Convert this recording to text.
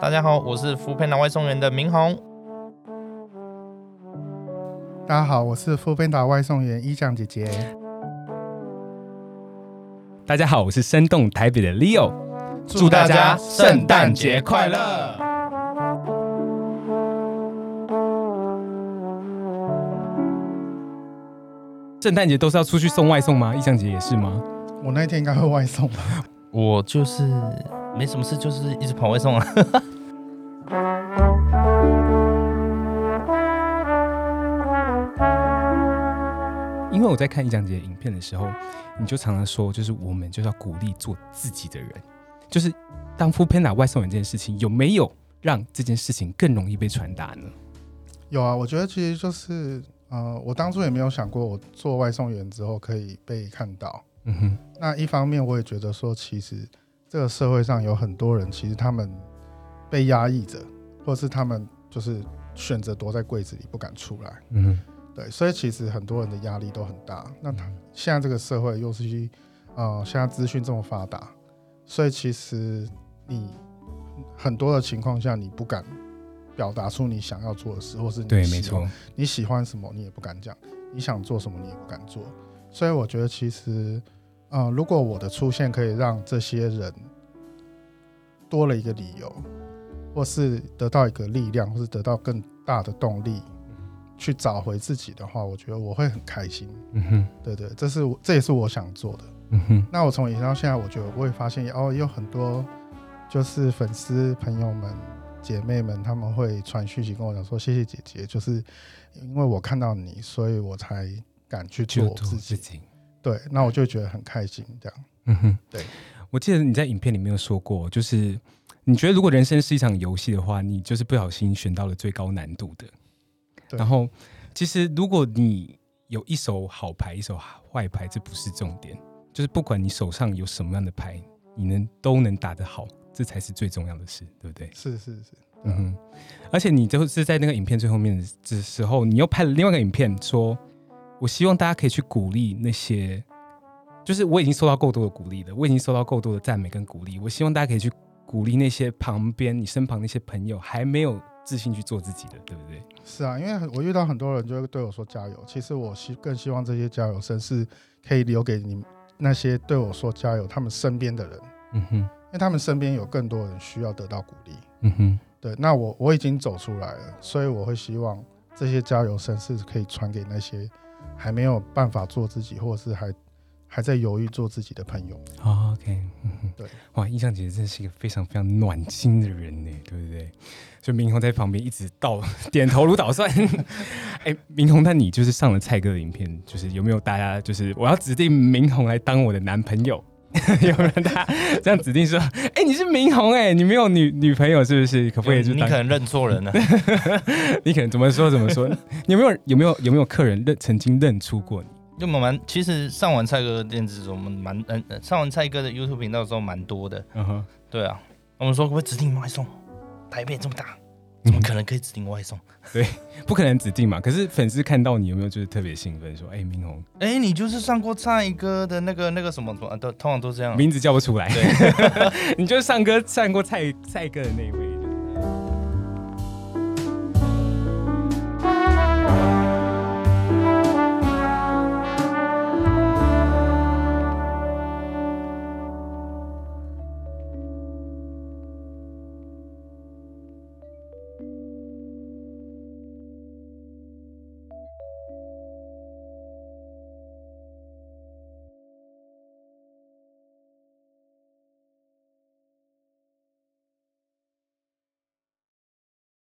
大家好，我是福佩达外送员的明宏。大家好，我是富贝达外送员一酱姐姐。大家好，我是生动台北的 Leo，祝大家圣诞节快乐！圣诞节都是要出去送外送吗？一香姐也是吗？我那天应该会外送吧？我就是没什么事，就是一直跑外送啊。因为我在看一讲姐影片的时候，你就常常说，就是我们就是要鼓励做自己的人，就是当 Food Panda 外送员这件事情，有没有让这件事情更容易被传达呢？有啊，我觉得其实就是呃，我当初也没有想过，我做外送员之后可以被看到。嗯哼，那一方面我也觉得说，其实这个社会上有很多人，其实他们被压抑着，或是他们就是选择躲在柜子里不敢出来。嗯。对，所以其实很多人的压力都很大。那他现在这个社会又是，呃，现在资讯这么发达，所以其实你很多的情况下，你不敢表达出你想要做的事，或是对，没错，你喜欢什么你也不敢讲，你想做什么你也不敢做。所以我觉得其实，呃，如果我的出现可以让这些人多了一个理由，或是得到一个力量，或是得到更大的动力。去找回自己的话，我觉得我会很开心。嗯哼，对对，这是我这也是我想做的。嗯哼，那我从以前到现在，我觉得我会发现哦，有很多就是粉丝朋友们、姐妹们，他们会传讯息跟我讲说：“谢谢姐姐，就是因为我看到你，所以我才敢去做自己。”对，那我就觉得很开心。这样，嗯哼，对。我记得你在影片里面有说过，就是你觉得如果人生是一场游戏的话，你就是不小心选到了最高难度的。然后，其实如果你有一手好牌，一手坏牌，这不是重点，就是不管你手上有什么样的牌，你能都能打得好，这才是最重要的事，对不对？是是是，嗯哼。而且你就是在那个影片最后面的时候，你又拍了另外一个影片，说我希望大家可以去鼓励那些，就是我已经收到够多的鼓励了，我已经收到够多的赞美跟鼓励，我希望大家可以去鼓励那些旁边你身旁那些朋友还没有。自信去做自己的，对不对？是啊，因为我遇到很多人就会对我说加油。其实我希更希望这些加油声是可以留给你那些对我说加油他们身边的人。嗯哼，因为他们身边有更多人需要得到鼓励。嗯哼，对。那我我已经走出来了，所以我会希望这些加油声是可以传给那些还没有办法做自己，或者是还。还在犹豫做自己的朋友。OK，嗯对，哇，印象姐姐真是一个非常非常暖心的人呢，对不对？所以明宏在旁边一直到点头如捣蒜。哎，明宏，那你就是上了蔡哥的影片，就是有没有大家就是我要指定明宏来当我的男朋友？有没有大家这样指定说？哎，你是明红哎，你没有女女朋友是不是？可不可以就你可能认错人了？你可能怎么说怎么说？有没有有没有有没有客人认曾经认出过你？就我们蛮，其实上完蔡哥的电子，我们蛮嗯，上完蔡哥的 YouTube 频道的时候蛮多的。嗯哼，对啊，我们说可不可以指定外送？台北这么大，怎么可能可以指定外送？对，不可能指定嘛。可是粉丝看到你有没有就是特别兴奋，说哎，明宏，哎，你就是上过蔡哥的那个那个什么什么，都通常都这样，名字叫不出来。对，你就是上歌上过蔡蔡哥的那一位。